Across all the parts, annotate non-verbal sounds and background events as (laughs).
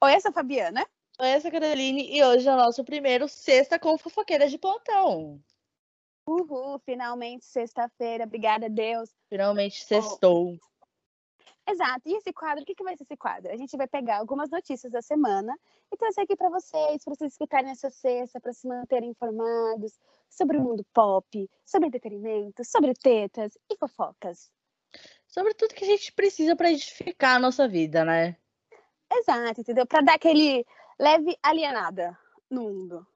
Oi, essa é a Fabiana. Oi, essa é a Caroline e hoje é o nosso primeiro Sexta com Fofoqueiras de Plantão. Uhul, finalmente sexta-feira, obrigada a Deus. Finalmente sextou. Exato. E esse quadro, o que, que vai ser esse quadro? A gente vai pegar algumas notícias da semana e trazer aqui para vocês, para vocês escutarem nessa sexta, para se manterem informados sobre o mundo pop, sobre entretenimento, sobre tetas e fofocas. Sobre tudo que a gente precisa para edificar a nossa vida, né? Exato, entendeu? Para dar aquele leve alienada no mundo.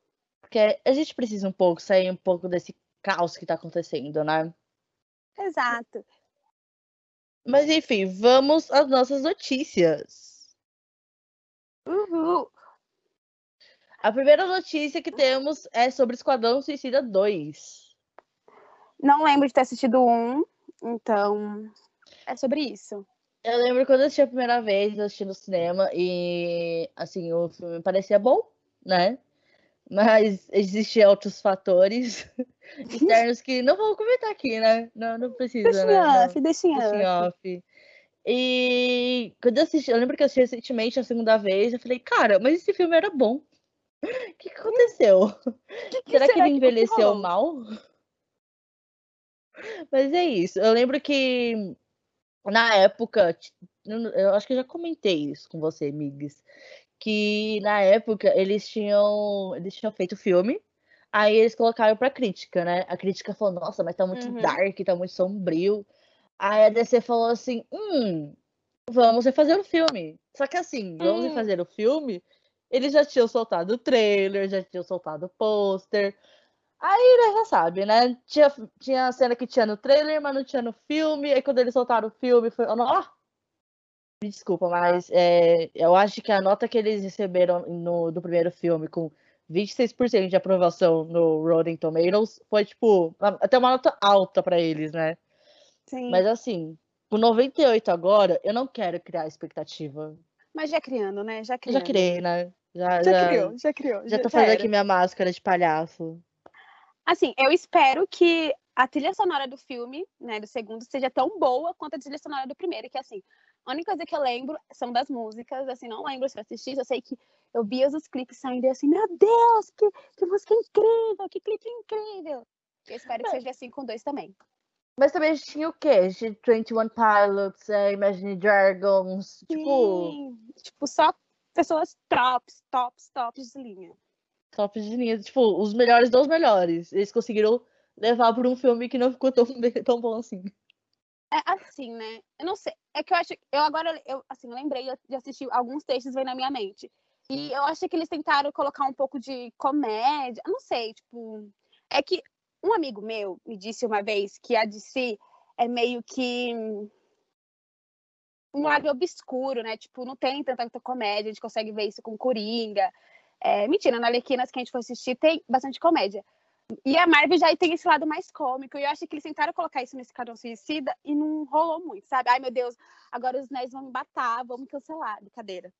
Porque a gente precisa um pouco sair um pouco desse caos que tá acontecendo, né? Exato. Mas enfim, vamos às nossas notícias. Uhul. A primeira notícia que temos é sobre Esquadrão Suicida 2. Não lembro de ter assistido um, então é sobre isso. Eu lembro quando eu assisti a primeira vez, eu assisti no cinema e assim, o filme parecia bom, né? Mas existiam outros fatores (laughs) externos que não vou comentar aqui, né? Não, não precisa, deixa né? Off, deixa em Deixa em off. E quando eu assisti, eu lembro que eu assisti recentemente a segunda vez, eu falei, cara, mas esse filme era bom. O (laughs) que, que aconteceu? (laughs) Que que será, que ele envelheceu mal? Mas é isso. Eu lembro que na época, eu acho que eu já comentei isso com você, Migs, que na época eles tinham, eles tinham feito o filme, aí eles colocaram pra crítica, né? A crítica falou, nossa, mas tá muito Uhum. dark, tá muito sombrio. Aí a DC falou assim, hum, vamos refazer o filme. Só que assim, vamos Hum. refazer o filme, eles já tinham soltado o trailer, já tinham soltado o pôster. Aí, né, já sabe, né? Tinha, tinha a cena que tinha no trailer, mas não tinha no filme. Aí quando eles soltaram o filme, foi. Ó, me desculpa, mas é, eu acho que a nota que eles receberam no, do primeiro filme, com 26% de aprovação no Rotten Tomatoes, foi, tipo, até uma nota alta pra eles, né? Sim. Mas assim, com 98 agora, eu não quero criar expectativa. Mas já criando, né? Já criando. já criei, né? Já, Já já, criou, já criou. já tô fazendo aqui minha máscara de palhaço. Assim, eu espero que a trilha sonora do filme, né, do segundo, seja tão boa quanto a trilha sonora do primeiro, que assim, a única coisa que eu lembro são das músicas, assim, não lembro se eu assisti, só sei que eu via os clipes saindo e eu assim, meu Deus, que, que música incrível, que clipe incrível. Eu espero que seja assim com dois também. Mas também tinha o quê? Tinha 21 Pilots, é, Imagine Dragons, tipo, Sim, tipo, só pessoas tops, tops, tops de linha. Top de linha, tipo, os melhores dos melhores. Eles conseguiram levar por um filme que não ficou tão, tão bom assim. É assim, né? Eu não sei. É que eu acho. Eu agora, eu, assim, eu lembrei de assistir alguns textos vem na minha mente. E eu acho que eles tentaram colocar um pouco de comédia. Eu não sei, tipo. É que um amigo meu me disse uma vez que a DC é meio que um lado obscuro, né? Tipo, não tem tanta comédia, a gente consegue ver isso com Coringa. É, mentira, na Arlequinas que a gente foi assistir tem bastante comédia. E a Marvel já tem esse lado mais cômico. E eu acho que eles tentaram colocar isso nesse Esquadrão Suicida e não rolou muito, sabe? Ai, meu Deus, agora os nerds vão me matar, vão me cancelar. Brincadeira.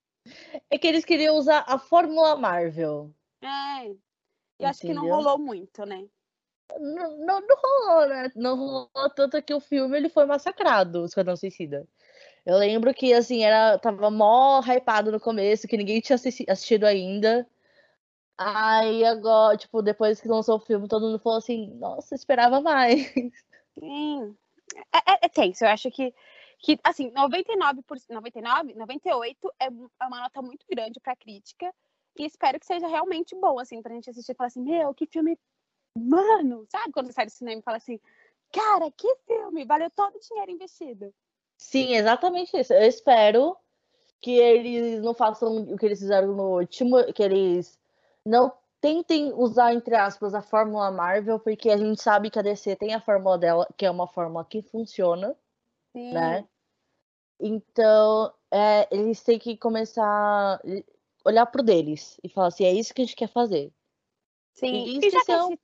É que eles queriam usar a Fórmula Marvel. É. Eu acho que não Entendeu? rolou muito, né? Não, não, não rolou, né? Não rolou tanto que o filme ele foi massacrado, o Esquadrão Suicida. Eu lembro que, assim, era, tava mó hypado no começo, que ninguém tinha assisti- assistido ainda. Aí agora, tipo, depois que lançou o filme, todo mundo falou assim, nossa, esperava mais. Sim. É, é, é tenso. Eu acho que, que assim, 99 por 99, 98 é, é uma nota muito grande pra crítica. E espero que seja realmente bom, assim, pra gente assistir e falar assim, meu, que filme. Mano, sabe quando você sai do cinema e fala assim, cara, que filme, valeu todo o dinheiro investido. Sim, exatamente isso. Eu espero que eles não façam o que eles fizeram no último, que eles não tentem usar, entre aspas, a fórmula Marvel, porque a gente sabe que a DC tem a fórmula dela, que é uma fórmula que funciona, Sim. né? Então, é, eles têm que começar a olhar pro deles e falar assim, é isso que a gente quer fazer. Sim. E E já que esquecer gente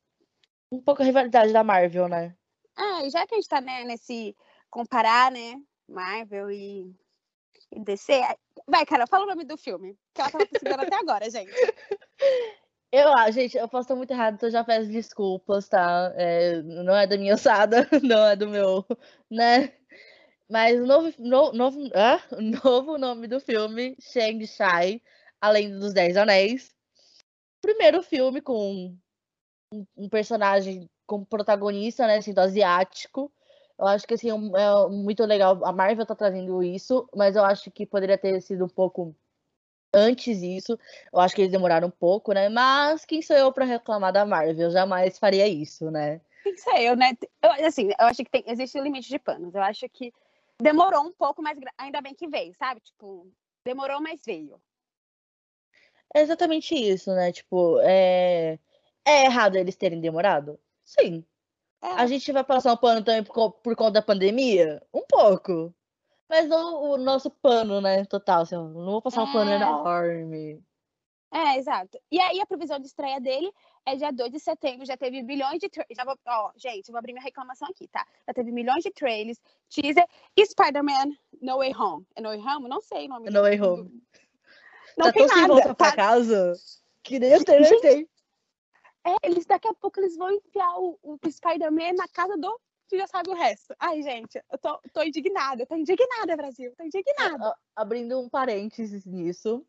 um pouco a rivalidade da Marvel, né? Ah, e já que a gente tá né, nesse comparar, né, Marvel e, e DC, vai, cara, fala o nome do filme, que ela tava pesquisando até agora, gente. (laughs) Eu, ah, gente, eu posso estar muito errado, então já peço desculpas, tá? É, não é da minha ossada, (laughs) não é do meu, né? Mas o novo, no, novo, ah, novo nome do filme, Shang-Chi, além dos Dez Anéis. Primeiro filme com um, um personagem como protagonista, né, sendo asiático. Eu acho que assim, é muito legal. A Marvel tá trazendo isso, mas eu acho que poderia ter sido um pouco antes isso. Eu acho que eles demoraram um pouco, né? Mas quem sou eu para reclamar da Marvel? Eu jamais faria isso, né? Quem sou eu, né? Eu, assim, eu acho que tem, existe um limite de panos. Eu acho que demorou um pouco, mas ainda bem que veio, sabe? Tipo, demorou, mas veio. É exatamente isso, né? Tipo, é, é errado eles terem demorado? Sim. É. A gente vai passar um pano também por, por conta da pandemia? Um pouco. Mas não o nosso pano, né? Total. Assim, não vou passar um pano é. enorme. É, exato. E aí a previsão de estreia dele é dia 2 de setembro, já teve milhões de já vou, ó, gente, vou abrir minha reclamação aqui, tá? Já teve milhões de trailers, teaser e Spider-Man No Way Home. É No Way Home? Não sei o nome. No Way Home. Não tá tem tão nada. sem volta pra tá... casa que nem o trailer (laughs) tem. É, eles daqui a pouco eles vão enfiar o, o Spider-Man na casa do que já sabe o resto. Ai, gente, eu tô, tô indignada, tô indignada, Brasil, tô indignada. Abrindo um parênteses nisso,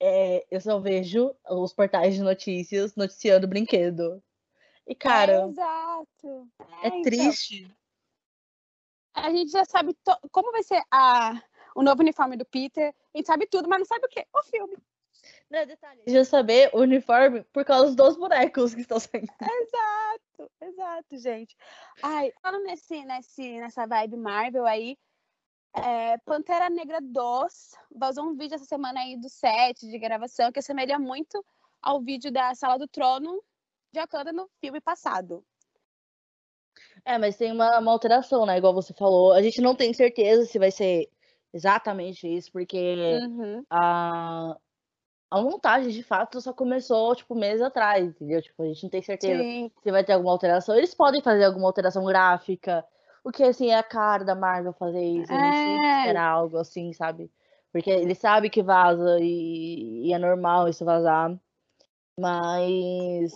é, eu só vejo os portais de notícias noticiando brinquedo. E, cara. É, exato. É, é então, triste. A gente já sabe como vai ser a, o novo uniforme do Peter. A gente sabe tudo, mas não sabe o quê? O filme. Não, detalhe. Já saber o uniforme por causa dos bonecos que estão saindo. (laughs) Exato, exato, gente. Ai, falando nesse, nesse, nessa vibe Marvel aí, é, Pantera Negra 2 vazou um vídeo essa semana aí do set de gravação que assemelha muito ao vídeo da Sala do Trono de Wakanda no filme passado. É, mas tem uma, uma, alteração, né? Igual você falou. A gente não tem certeza se vai ser exatamente isso, porque uhum. a, a montagem, de fato, só começou, tipo, meses atrás, entendeu? Tipo, a gente não tem certeza Sim. se vai ter alguma alteração. Eles podem fazer alguma alteração gráfica, o que, assim, é a cara da Marvel fazer isso. É. Esperar algo assim, sabe? Porque ele sabe que vaza e, e é normal isso vazar. Mas.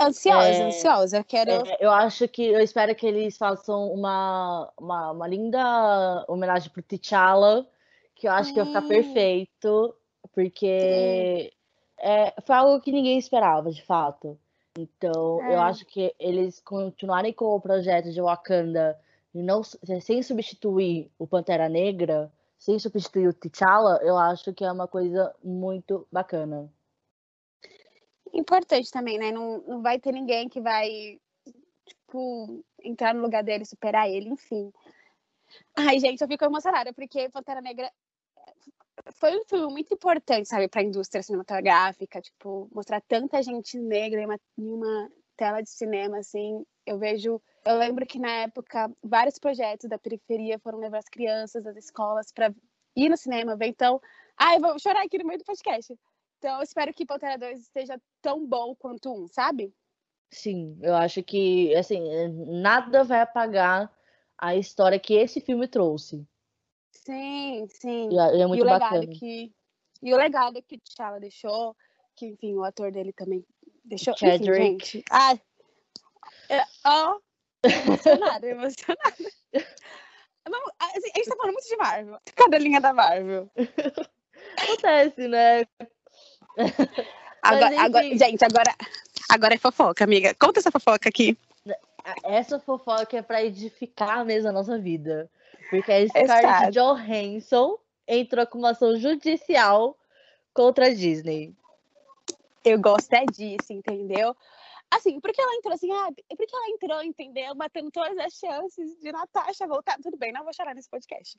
Ansiosa, é, ansiosa. Eu quero. É, eu acho que. Eu espero que eles façam uma, uma, uma linda homenagem pro T'Challa. Que eu acho que vai ficar perfeito. Porque é, foi algo que ninguém esperava, de fato. Então, é. eu acho que eles continuarem com o projeto de Wakanda não sem substituir o Pantera Negra, sem substituir o T'Challa, eu acho que é uma coisa muito bacana. Importante também, né? Não, não vai ter ninguém que vai, tipo, entrar no lugar dele, superar ele, enfim. Ai, gente, eu fico emocionada, porque Pantera Negra foi um filme muito importante, sabe, para a indústria cinematográfica, tipo, mostrar tanta gente negra em uma, em uma, tela de cinema, assim, eu vejo, eu lembro que na época vários projetos da periferia foram levar as crianças das escolas para ir no cinema, ver, então, ai, vou chorar aqui no meio do podcast. Então, eu espero que Pantera 2 esteja tão bom quanto um, sabe? Sim, eu acho que, assim, nada vai apagar a história que esse filme trouxe. Sim, sim. E é, é muito e o bacana. legado que e o legado que o T'Challa deixou, que enfim, o ator dele também deixou. Chadwick. Enfim, gente. Ai, é, ó, emocionada, (laughs) emocionada. Vamos, assim, a gente tá falando muito de Marvel. Cada linha da Marvel. Acontece, né? Agora, agora, gente, agora, agora é fofoca, amiga. Conta essa fofoca aqui. Essa fofoca é pra edificar mesmo a nossa vida. Porque a Scarlett Johansson entrou com uma ação judicial contra a Disney. Eu gosto é disso, entendeu? Assim, porque ela entrou assim, ah, porque ela entrou, entendeu? Matando todas as chances de Natasha voltar. Tudo bem, não vou chorar nesse podcast.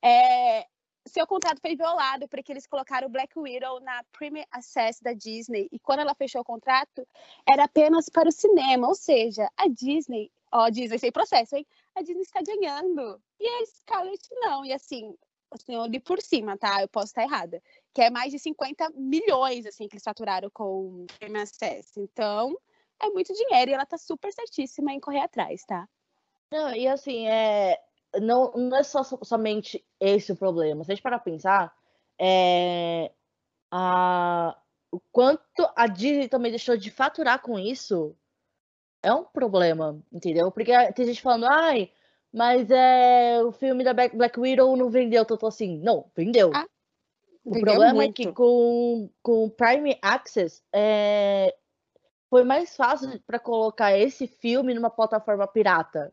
É, seu contrato foi violado porque eles colocaram o Black Widow na Premier Access da Disney. E quando ela fechou o contrato, era apenas para o cinema. Ou seja, a Disney, ó, a Disney sem processo, hein? A Disney está ganhando. E a Scarlett não. E assim, assim, eu li por cima, tá? Eu posso estar errada. Que é mais de 50 milhões, assim, que eles faturaram com o Access. Então, é muito dinheiro e ela tá super certíssima em correr atrás, tá? Não, e assim, é, não, não é só, somente esse o problema. Se a gente parar pra pensar, é, a, o quanto a Disney também deixou de faturar com isso é um problema, entendeu? Porque tem gente falando, ai, mas é, o filme da Black Widow não vendeu. Eu tô assim, não, vendeu. Ah, O problema muito. é que com, com o Prime Access é, foi mais fácil para colocar esse filme numa plataforma pirata.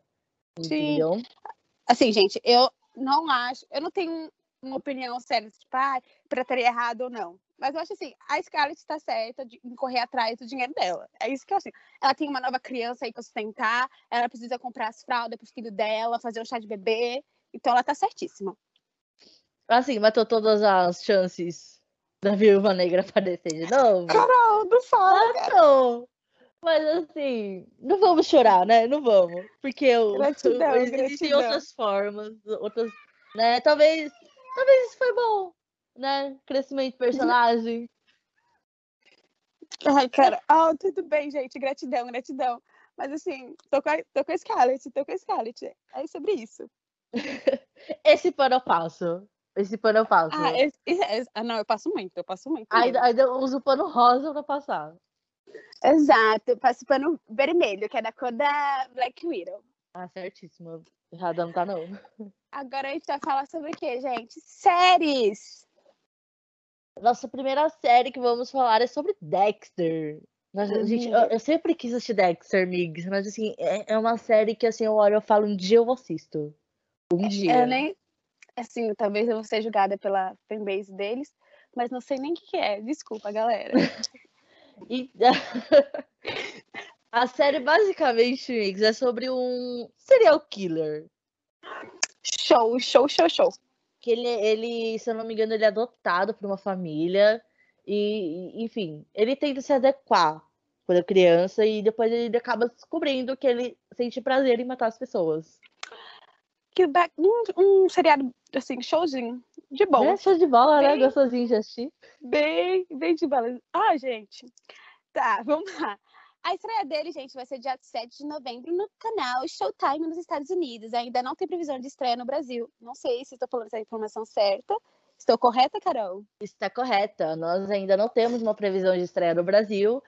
Entendeu? Sim. Assim, gente, eu não acho, eu não tenho uma opinião séria, tipo, ah, pirataria errado ou não. Mas eu acho assim, a Scarlett está certa de, em correr atrás do dinheiro dela. É isso que eu acho. Ela tem uma nova criança aí para sustentar, ela precisa comprar as fraldas pro filho dela, fazer um chá de bebê. Então ela tá certíssima. Assim, matou todas as chances da viúva negra aparecer de novo. Carol, não fala. Não. Mas assim, não vamos chorar, né? Não vamos. Porque eu, gratidão, (laughs) existem gratidão. outras formas, outras. Né? Talvez. Talvez isso foi bom né? Crescimento de personagem. (laughs) Ai, cara, oh, tudo bem, gente. Gratidão, gratidão. Mas assim, tô com a, tô com a Scarlett, tô com a Scarlett. É sobre isso. (laughs) Esse pano eu passo. Esse pano eu passo. Ah, esse, esse, ah, não, eu passo muito, eu passo muito. Ainda, ainda eu uso o pano rosa pra passar. Exato, eu passo pano vermelho, que é da cor da Black Widow. Ah, certíssimo. Errada não tá, não. Agora a gente vai falar sobre o quê, gente? Séries! Nossa primeira série que vamos falar é sobre Dexter. Mas, uhum. gente, eu, eu, sempre quis assistir Dexter, Migs, mas assim, é, é, uma série que assim, eu olho e falo, um dia eu assisto. Um dia. Eu nem. Assim, talvez eu vou ser julgada pela fanbase deles, mas não sei nem o que, que é. Desculpa, galera. (laughs) e, (laughs) a série basicamente, Migs, é sobre um serial killer. Show, show, show, show que ele, ele, se eu não me engano, ele é adotado por uma família e, enfim, ele tenta se adequar quando é criança e depois ele acaba descobrindo que ele sente prazer em matar as pessoas. Que um, um seriado assim, showzinho de bola. É, show de bola, né? bem, né? Gostosinho de assistir. Bem, bem de bola. Ah, gente. Tá, vamos lá. A estreia dele, gente, vai ser dia 7 de novembro no canal Showtime nos Estados Unidos. Ainda não tem previsão de estreia no Brasil. Não sei se estou falando essa informação certa. Estou correta, Carol? Está correta. Nós ainda não temos uma previsão de estreia no Brasil.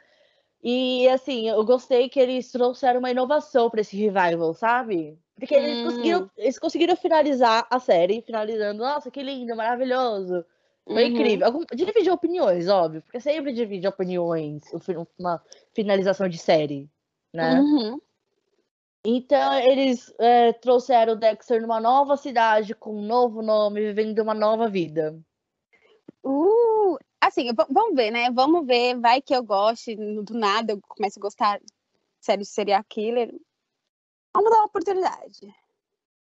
E, assim, eu gostei que eles trouxeram uma inovação para esse revival, sabe? Porque hum. eles, conseguiram, eles conseguiram finalizar a série, finalizando, nossa, que lindo, maravilhoso. Foi uhum. incrível. Algum, divide opiniões, óbvio, porque sempre divide opiniões, uma finalização de série, né? Uhum. Então, eles é, trouxeram o Dexter numa nova cidade, com um novo nome, vivendo uma nova vida. Uh, assim, vamos ver, né? Vamos ver, vai que eu goste, do nada eu começo a gostar de série de serial killer. Vamos dar uma oportunidade.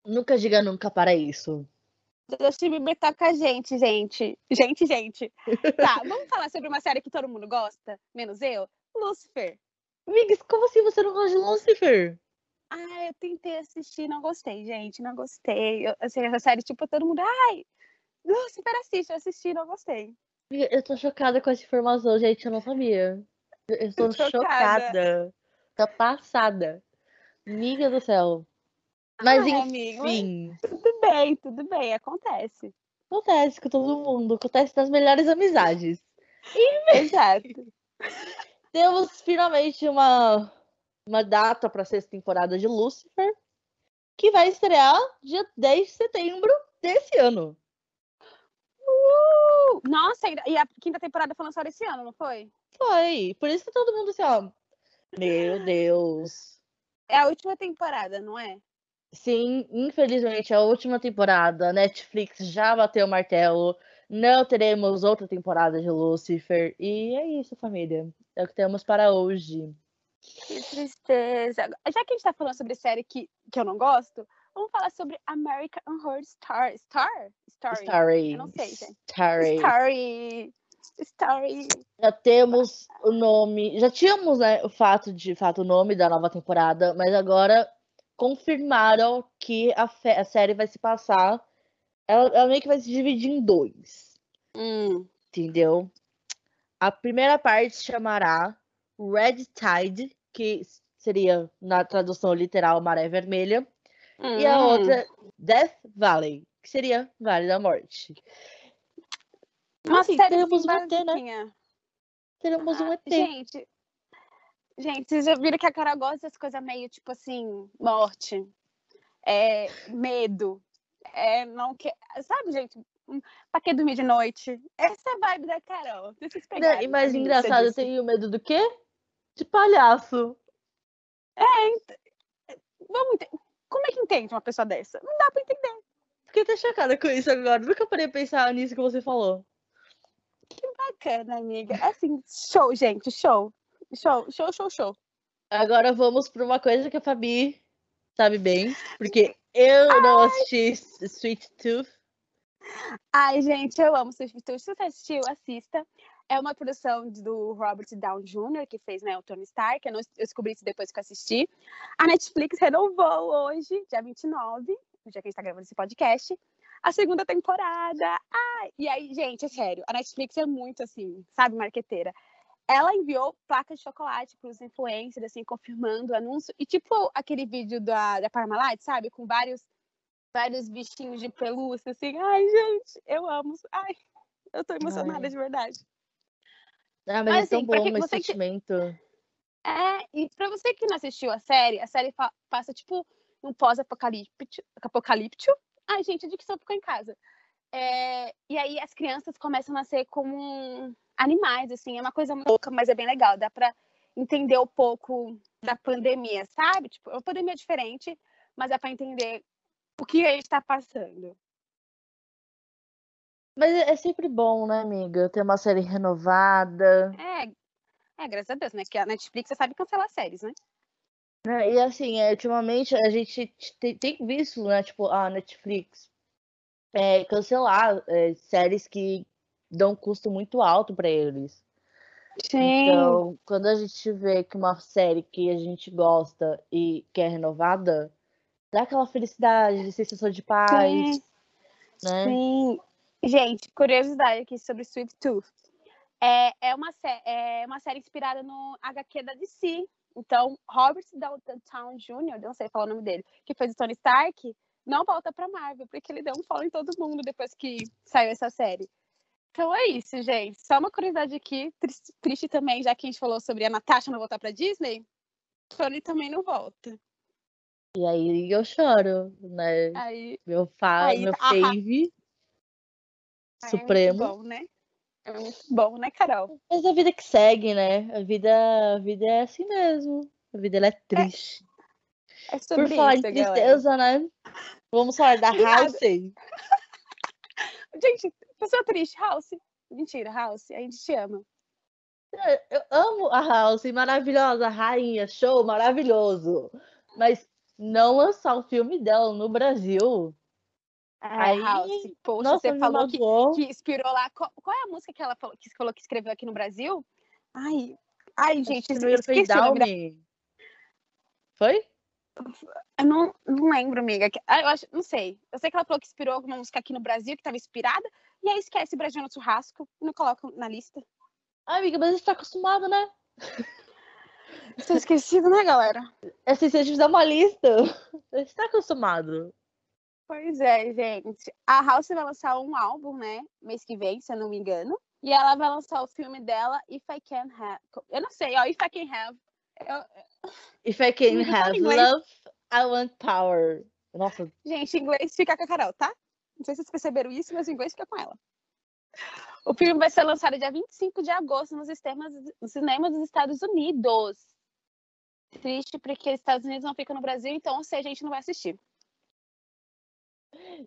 Nunca diga nunca para isso. Justin Bieber tá com a gente, gente. Gente, gente. Tá, (laughs) vamos falar sobre uma série que todo mundo gosta, menos eu? Lucifer. Migs, como assim você não gosta de Lucifer? Ah, eu tentei assistir, não gostei, gente, não gostei. Eu, assim, essa série, tipo, todo mundo, ai, Lucifer assiste, eu assisti, não gostei. Eu tô chocada com essa informação, gente, eu não sabia. Eu tô (laughs) chocada. chocada. Tô passada. Amiga do céu. Mas Ai, enfim. Amigo, bem, tudo bem, acontece. Acontece com todo mundo, acontece nas melhores amizades. Exato. (laughs) Temos finalmente uma, uma data para a sexta temporada de Lucifer, que vai estrear dia 10 de setembro desse ano. Uh! Nossa, e a quinta temporada foi lançada esse ano, não foi? Foi. Por isso que todo mundo assim, ó. Meu Deus. É a última temporada, não é? Sim, infelizmente, a última temporada, a Netflix já bateu o martelo. Não teremos outra temporada de Lucifer. E é isso, família. É o que temos para hoje. Que tristeza. Já que a gente tá falando sobre série que, que eu não gosto, vamos falar sobre American Horror Star. Star? Story. Story. Eu não sei, gente. Story. Story. Story. Já temos o nome. Já tínhamos, né, o fato de fato o nome da nova temporada, mas agora confirmaram que a, a série vai se passar. Ela, ela, meio que vai se dividir em dois. Hum. Entendeu? A primeira parte se chamará Red Tide, que seria, na tradução literal, Maré Vermelha. Hum. E a hum. outra, Death Valley, que seria Vale da Morte. Nossa, assim, teremos um ET, né? Teremos um ET. Gente, Gente, vocês já viram que a Carol gosta das coisas meio tipo assim, morte, é, medo, é, não quer. Sabe, gente? Um, pra que dormir de noite? Essa é a vibe da Carol. Vocês pegaram e mais engraçado, eu tenho medo do quê? De palhaço. Vamos ente- Como é que entende uma pessoa dessa? Não dá pra entender. Fiquei até chocada com isso agora. Nunca parei a pensar nisso que você falou. Bacana, amiga. Assim, show, gente, show. Show, show, show, show. Agora vamos para uma coisa que a Fabi sabe bem, porque eu não assisti Sweet Tooth. Ai, gente, eu amo Swift Tooth. Se você assistiu, assista. É uma produção do Robert Downey Jr., que fez né, o Tony Stark. Eu, não, eu descobri isso depois que eu assisti. A Netflix renovou hoje, dia 29, no dia que a gente tá gravando esse podcast, a segunda temporada. Ai, e aí, gente, é sério, a Netflix é muito assim, sabe, marqueteira. Ela enviou placa de chocolate para os influencers, assim, confirmando o anúncio. E tipo aquele vídeo da, da Parmalat, sabe? Com vários, vários bichinhos de pelúcia, assim. Ai, gente, eu amo. Ai, eu tô emocionada Ai. de verdade. Ah, mas, Mas, é tão assim, pra bom esse você que- sentimento. É, e pra você que não assistiu a série, a série passa tipo um pós-apocalíptico. apocalíptico. Ai, gente, a dicção ficou em casa. É, e aí as crianças começam a nascer como animais, assim, é uma coisa louca, mas é bem legal. Dá pra entender um pouco da pandemia, sabe? Tipo, é uma pandemia diferente, mas dá pra entender o que a gente tá passando. Mas é é sempre bom, né, amiga? Ter uma série renovada. É, é, graças a Deus, né? Que a Netflix você sabe cancelar séries, né? né? E assim, é, ultimamente a gente te- tem visto, né, tipo, a Netflix é, cancelar é, séries que dão um custo muito alto para eles. Então, quando a gente vê que uma série que a gente gosta e que é renovada, dá aquela felicidade, sensação de paz, Sim. né? Sim. Gente, curiosidade aqui sobre Sweet Tooth. É, é, uma, é uma série inspirada no HQ da DC. Então, Robert Downtown Jr., não sei falar o nome dele, que fez o Tony Stark, não volta pra Marvel, porque ele deu um follow em todo mundo depois que saiu essa série. Então é isso, gente. Só uma curiosidade aqui, triste, triste também, já que a gente falou sobre a Natasha não voltar pra Disney, Tony também não volta. E aí eu choro, né? Aí, Meu, fa Aí, meu ah, fave aí é muito supremo. bom, né? É muito bom, né, Carol? Mas a vida que segue, né? A vida, a vida é assim mesmo. A vida ela é triste. É Por sobre falar em isso, galera. tristeza, né? Vamos falar da. (laughs) House. (laughs) Gente, pessoa triste, House. Mentira, House, a gente te ama. Eu amo a House, maravilhosa, rainha, show, maravilhoso. Mas não lançar o filme dela no Brasil. Aí, House, poxa, Nossa, você falou que, que inspirou lá. Qual, qual é a música que ela falou que, falou que escreveu aqui no Brasil? Ai, ai, gente, Fade esqueci o nome da... Foi? Eu não, não lembro, amiga. Ah, Eu acho, não sei. Eu sei que ela falou que inspirou alguma música aqui no Brasil, que estava inspirada, e aí esquece Brasil no churrasco e não coloca na lista. Ah, amiga, mas a gente tá acostumado, né? Estou esquecido, né, galera? É assim, se a gente fizer uma lista, a gente tá acostumado. Pois é, gente. A House vai lançar um álbum, né? Mês que vem, se eu não me engano. E ela vai lançar o filme dela, If I Can Have. Eu não sei, ó, If I Can Have. Eu- If I can have love, I want power. Nossa, Gente, inglês fica com a Carol, tá? Não sei se vocês perceberam isso, mas o inglês fica com ela. O filme vai ser lançado dia 25 de agosto nos cinemas, nos cinemas dos Estados Unidos. Triste porque os Estados Unidos não ficam no Brasil, então se a gente não vai assistir.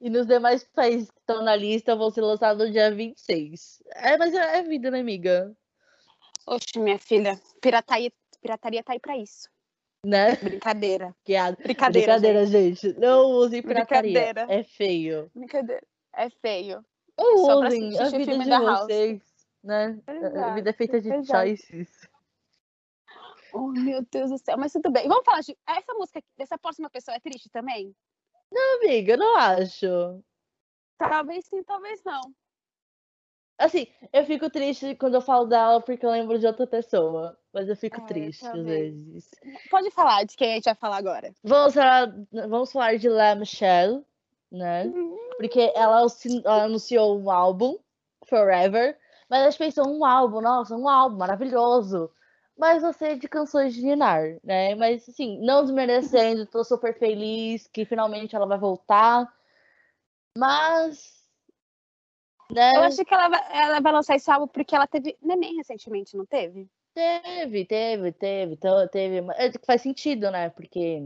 E nos demais países que estão na lista vão ser lançados no dia 26. É, mas é, é vida, né, amiga? Oxe, minha filha, pirataria, pirataria tá aí pra isso. Né? Brincadeira. Piada. Brincadeira, Brincadeira, gente. Não usem pirataria. Brincadeira. É feio. Brincadeira. É feio. Ou Só pra usem a vida de vocês, né? A- A Exato, vida é feita de exato. choices. Oh, meu Deus do céu. Mas tudo bem. Vamos falar de. Essa música dessa próxima pessoa é triste também? Amiga, eu não acho. Talvez sim, talvez não. Assim, eu fico triste quando eu falo dela porque eu lembro de outra pessoa. Mas eu fico eu triste às também. vezes. Pode falar de quem a gente vai falar agora. Vamos falar, vamos falar de La Michelle, né? Porque ela, ela anunciou um álbum, Forever. Mas a gente pensou, um álbum, nossa, um álbum maravilhoso. Mas você é de canções de Ninar, né? Mas assim, não desmerecendo, tô super feliz que finalmente ela vai voltar. Mas Né? Eu acho que ela, vai- ela vai lançar esse álbum porque ela teve neném recentemente, não teve? Teve, teve, teve, teve. é Faz sentido, né? Porque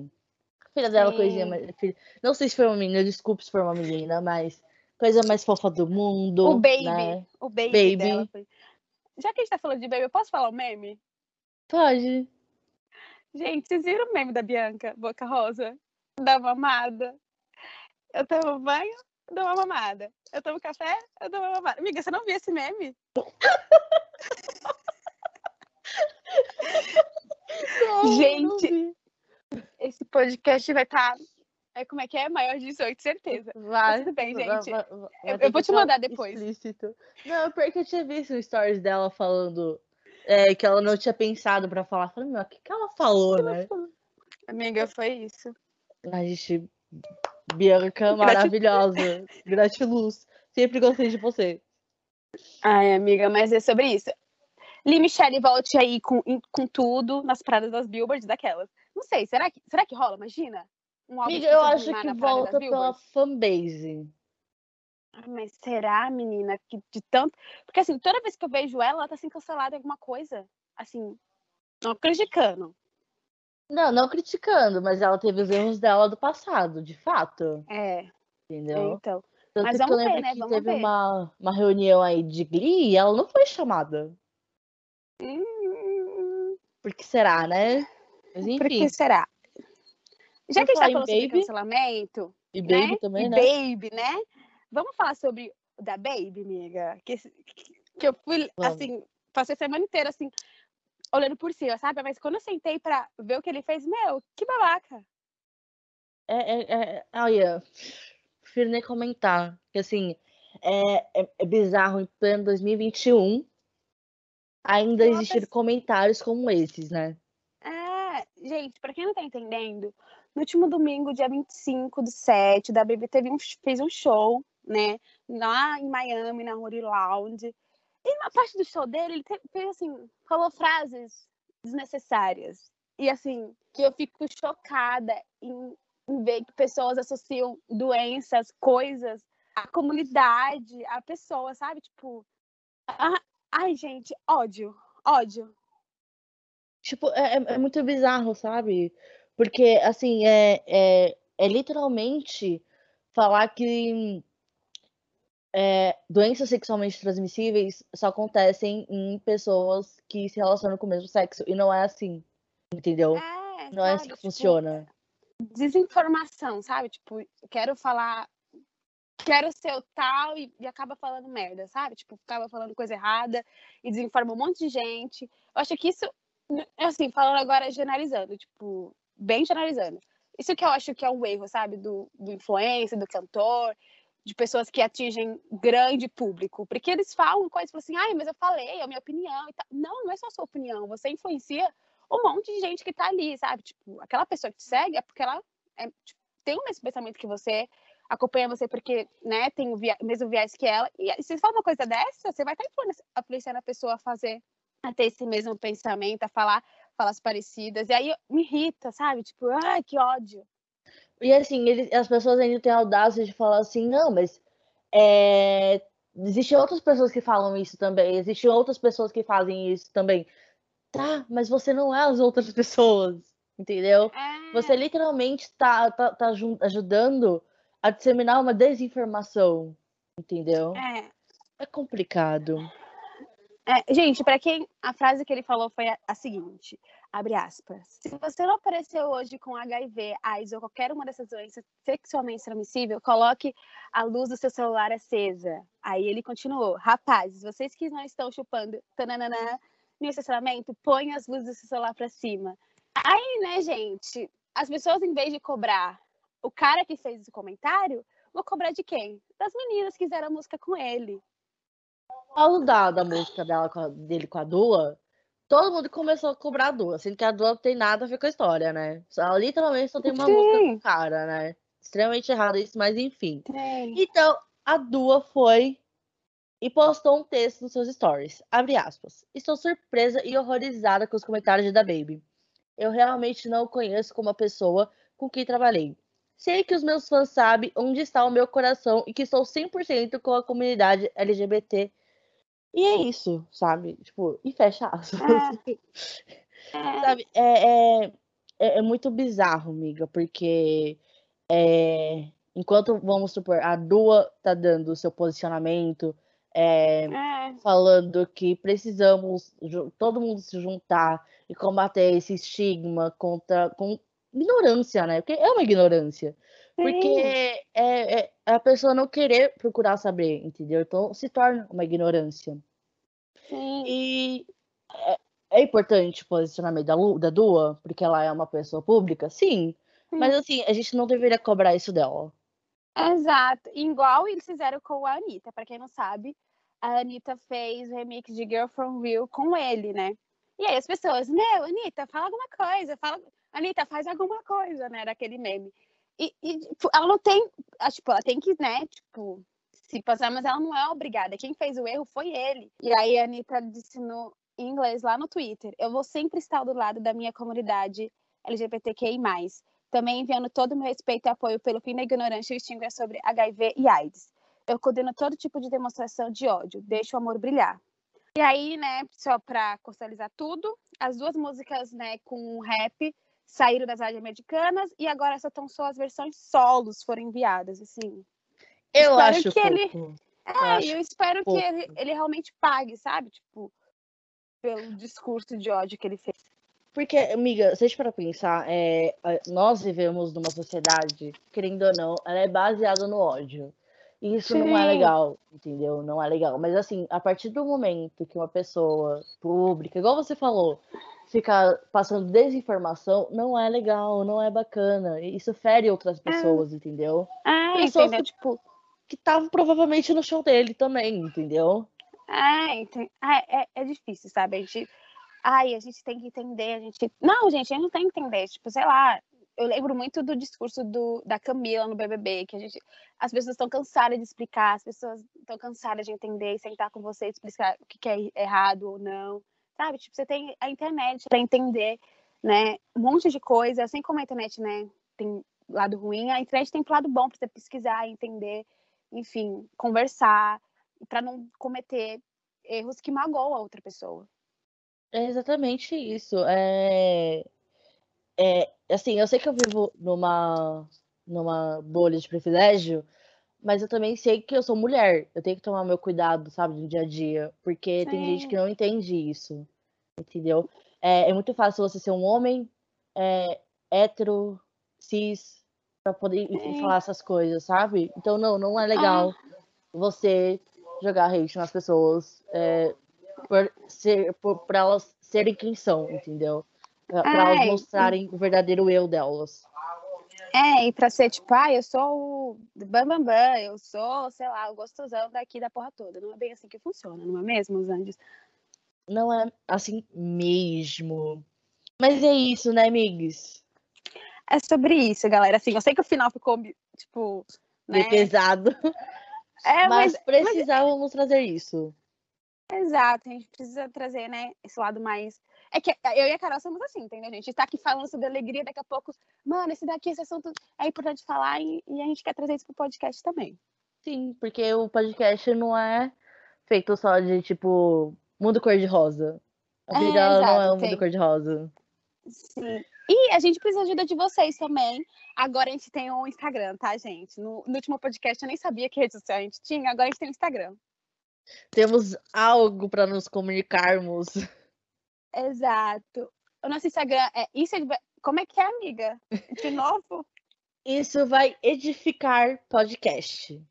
a filha dela, Sim. coisinha mais. filha- Não sei se foi uma menina, desculpe se foi uma menina, mas coisa mais fofa do mundo. O Baby. Né? O Baby, Baby. dela. Foi... Já que a gente tá falando de Baby, eu posso falar o meme? Pode. Gente, vocês viram o meme da Bianca, Boca Rosa? Da mamada. Eu tomo banho, dou uma mamada. Eu tomo café, eu dou uma mamada. Amiga, você não viu esse meme? Não, não Gente, vi. Esse podcast vai estar. É, como é que é? Maior de 18, certeza. Vai. tudo bem, gente. vai- vai- vai Eu- eu vou que te mandar depois. Explícito. Não, porque eu tinha visto um stories dela falando é, que ela não tinha pensado pra falar. Falei, meu, o que, que ela falou, né? Amiga, foi isso. A gente. Bianca, maravilhosa. Gratiluz. Sempre gostei de você. Ai, amiga, mas é sobre isso. Lee Michelle volte aí com, com tudo nas paradas das Billboards daquelas. Não sei, será que, será que rola? Imagina. Um álbum Amiga, eu acho que volta pela fanbase. Ai, Mas será, menina, que de tanto. Porque assim, toda vez que eu vejo ela, ela tá sendo cancelada em alguma coisa. Assim, não criticando. Não, não criticando, mas ela teve os erros dela do passado, de fato. É, Entendeu? então. Tanto mas que eu vamos ver, né? que Vamos teve ver. uma, uma reunião aí de Glee e ela não foi chamada. Hum, Por que será, né? Mas por que enfim. será? Já que a gente tá falando sobre Baby, cancelamento, E Baby né? também, e né? Baby, né? Vamos falar sobre o da Baby, amiga? Que, que eu fui, Vamos. assim, passei a semana inteira, assim, olhando por cima, sabe? Mas quando eu sentei pra ver o que ele fez, meu, que babaca. É, é, é, olha, prefiro nem comentar. Porque assim, é, é, é bizarro em pleno 2021 ainda Uma existir pessoa- comentários como esses, né? É, gente, pra quem não tá entendendo, no último domingo, dia 25 do 7, da Baby teve um, fez um show, né, lá em Miami, na Rory Lounge. E na parte do show dele, ele fez assim, falou frases desnecessárias. E assim, que eu fico chocada em, em ver que pessoas associam doenças, coisas, à comunidade, à pessoa, sabe? Tipo, ah, ai, gente, ódio, ódio. Tipo, é, é- é muito bizarro, sabe? Porque, assim, é, é, é literalmente falar que é, doenças sexualmente transmissíveis só acontecem em pessoas que se relacionam com o mesmo sexo. E não é assim, entendeu? É, Não é assim sabe? que Tipo, funciona. Desinformação, sabe? Tipo, quero falar, quero ser o tal e, e acaba falando merda, sabe? Tipo, acaba falando coisa errada e desinforma um monte de gente. Eu acho que isso, n- assim, falando agora generalizando, tipo, bem generalizando. Isso que eu acho que é um erro, sabe? Do, do influencer, do cantor, de pessoas que atingem grande público. Porque eles falam coisas, assim, ai, mas eu falei, é a minha opinião e tal. Não, não é só a sua opinião, você influencia um monte de gente que tá ali, sabe? Tipo, aquela pessoa que te segue é porque ela é, tipo, tem o mesmo pensamento que você, acompanha você porque, né, tem o via- mesmo viés que ela. E se você fala uma coisa dessa, você vai estar influenci- influenciando a pessoa a fazer, a ter esse mesmo pensamento, a falar falas parecidas. E aí me irrita, sabe? Tipo, ai, que ódio. E assim, eles, as pessoas ainda têm a audácia de falar assim, não, mas é, existem outras pessoas que falam isso também, existem outras pessoas que fazem isso também. Tá, mas você não é as outras (laughs) pessoas, entendeu? É, Você literalmente tá, tá, tá ajudando a disseminar uma desinformação, entendeu? é, É complicado. É, gente, para quem a frase que ele falou foi a, a seguinte, abre aspas. Se você não apareceu hoje com HIV, AIDS ou qualquer uma dessas doenças sexualmente transmissível, coloque a luz do seu celular acesa. Aí ele continuou, rapazes, vocês que não estão chupando tananana, no estacionamento, põe as luzes do seu celular para cima. Aí, né, gente, as pessoas em vez de cobrar o cara que fez esse comentário, vão cobrar de quem? Das meninas que fizeram a música com ele. Ao da, da música dela dele com a Dua, todo mundo começou a cobrar a Dua, sendo que a Dua não tem nada a ver com a história, né? Ela literalmente só tem uma música com Sim. o cara, né? Extremamente errado isso, mas enfim. Tem. Então, a Dua foi e postou um texto nos seus stories. Abre aspas. Estou surpresa e horrorizada com os comentários da Baby. Eu realmente não o conheço como a pessoa com quem trabalhei. Sei que os meus fãs sabem onde está o meu coração e que estou 100% com a comunidade LGBT. E é isso, sabe? Tipo, e fecha aspas. É. (laughs) é. sabe? É, é, é, muito bizarro, amiga, porque é, enquanto, vamos supor, a Dua tá dando o seu posicionamento, é, é. falando que precisamos todo mundo se juntar e combater esse estigma contra com ignorância, né? Porque é uma ignorância. Porque é, é, a pessoa não querer procurar saber, entendeu? Então se torna uma ignorância. Sim. E é, é importante o posicionamento da, Lu, da Dua, porque ela é uma pessoa pública? Sim. Sim. Mas assim, a gente não deveria cobrar isso dela. Exato. Igual eles fizeram com a Anitta. Pra quem não sabe, a Anitta fez o remix de Girl From Real com ele, né? E aí as pessoas, meu, Anitta, fala alguma coisa, fala. Anitta, faz alguma coisa, né? Daquele meme. E, e ela não tem. Ah, tipo, ela tem que, né, tipo, se passar, mas ela não é obrigada. Quem fez o erro foi ele. E aí a Anitta disse no em inglês lá no Twitter: Eu vou sempre estar do lado da minha comunidade LGBTQI. Também enviando todo o meu respeito e apoio pelo fim da ignorância e extinguir sobre HIV e AIDS. Eu condeno todo tipo de demonstração de ódio. Deixo o amor brilhar. E aí, né, só para costalizar tudo, as duas músicas, né, com rap saíram das rádios americanas e agora só estão só as versões solos foram enviadas, assim. Eu acho que pouco. ele É, eu, eu espero pouco. que ele, ele realmente pague, sabe? Tipo, pelo discurso de ódio que ele fez. Porque, amiga, se a gente para pensar, é, nós vivemos numa sociedade, querendo ou não, ela é baseada no ódio. E isso Sim. não é legal, entendeu? Não é legal. Mas assim, a partir do momento que uma pessoa pública, igual você falou, fica passando desinformação, não é legal, não é bacana. Isso fere outras é. pessoas, é. entendeu? Ah, pessoas entendeu? Que, tipo, que estavam provavelmente no show dele também, entendeu? É, é, é, difícil, sabe? A gente, ai, a gente tem que entender, a gente. Não, gente, a gente não tem que entender. Tipo, sei lá, eu lembro muito do discurso do, da Camila no BBB, que a gente, as pessoas estão cansadas de explicar, as pessoas estão cansadas de entender e sentar com você e explicar o que, é errado ou não, sabe? Tipo, você tem a internet para entender, né, um monte de coisa, assim como a internet, né, tem lado ruim, a internet tem lado bom para você pesquisar, entender, enfim, conversar, para não cometer erros que magoam a outra pessoa. É exatamente isso. É é, assim, eu sei que eu vivo numa, numa bolha de privilégio, mas eu também sei que eu sou mulher. Eu tenho que tomar meu cuidado, sabe, no dia a dia. Porque Sim. tem gente que não entende isso. Entendeu? É, é muito fácil você ser um homem é, hétero, cis, pra poder Sim. falar essas coisas, sabe? Então, não, não é legal ah. você jogar hate nas pessoas é, por, ser, por, por elas serem quem são, entendeu? Para elas mostrarem o verdadeiro eu delas. É, e pra ser tipo, ah, eu sou o bambambam, bam, bam, eu sou, sei lá, o gostosão daqui da porra toda. Não é bem assim que funciona, não é mesmo, os anjos? Não é assim mesmo. Mas é isso, né, amigos? É sobre isso, galera. Assim, eu sei que o final ficou, tipo. Né? pesado. É, mas, mas precisávamos mas... trazer isso. Exato, a gente precisa trazer, né, esse lado mais é que eu e a Carol somos assim, entendeu? A gente está aqui falando sobre alegria, daqui a pouco, mano, esse daqui, esse assunto é importante falar e, e a gente quer trazer isso pro podcast também. Sim, porque o podcast não é feito só de, tipo, mundo cor-de-rosa. A vida é, exato, não é um mundo cor-de-rosa. Sim. E a gente precisa de ajuda de vocês também. Agora a gente tem um Instagram, tá, gente? No, no último podcast eu nem sabia que rede social a gente tinha, agora a gente tem um Instagram. Temos algo para nos comunicarmos. Exato. O nosso Instagram é isso. Como é que é, amiga? De novo? (laughs) isso vai edificar podcast.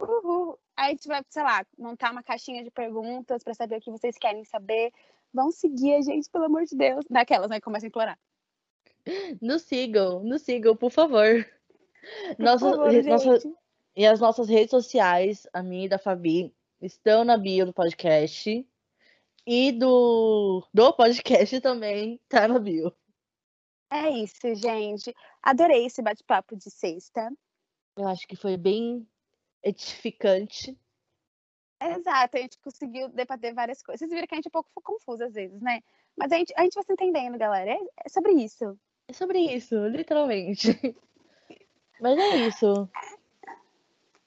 Uhul. Aí a gente vai, sei lá, montar uma caixinha de perguntas para saber o que vocês querem saber. Vão seguir a gente, pelo amor de Deus. Daquelas, né? Começa a implorar. Nos sigam, nos sigam, por favor. Por nossa, favor, nossa, e as nossas redes sociais, a minha e da Fabi, estão na bio do podcast. E do, do podcast também tá na bio. É isso, gente. Adorei esse bate-papo de sexta. Eu acho que foi bem edificante. Exato, a gente conseguiu debater várias coisas. Vocês viram que a gente é um pouco confusa às vezes, né? Mas a gente, a gente vai se entendendo, galera. É, é sobre isso. É sobre isso, literalmente. (laughs) Mas é isso.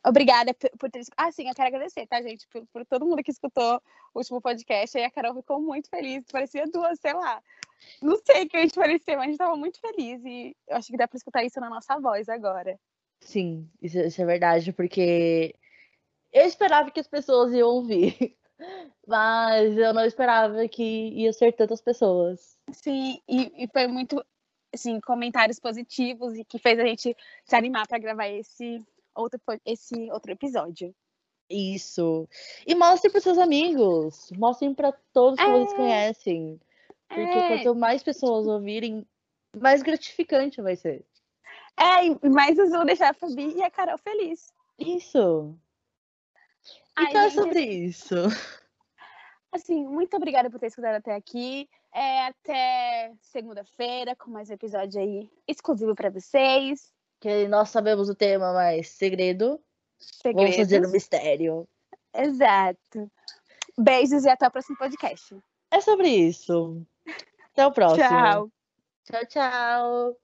Obrigada por ter. Ah, sim, eu quero agradecer, tá, gente? Por, por todo mundo que escutou o último podcast. E a Carol ficou muito feliz. Parecia duas, sei lá. Não sei o que a gente parecia, mas a gente tava muito feliz. E eu acho que dá pra escutar isso na nossa voz agora. Sim, isso, isso é verdade, porque eu esperava que as pessoas iam ouvir. (laughs) Mas eu não esperava que ia ser tantas pessoas. Sim, e, e foi muito, assim, comentários positivos e que fez a gente se animar para gravar esse outro, esse outro episódio. Isso. E mostre para seus amigos. Mostrem para todos que é... vocês conhecem. Porque é... quanto mais pessoas ouvirem, mais gratificante vai ser. É, e mais vão deixar a Fabi e a Carol feliz. Isso. Então Ai, é sobre isso. Assim, muito obrigada por ter escutado até aqui. É, até segunda-feira com mais um episódio aí exclusivo para vocês. Que nós sabemos o tema, mas segredo. Segredos. Vamos fazer um mistério. Exato. Beijos e até o próximo podcast. É sobre isso. Até o próximo. Tchau. Tchau, tchau.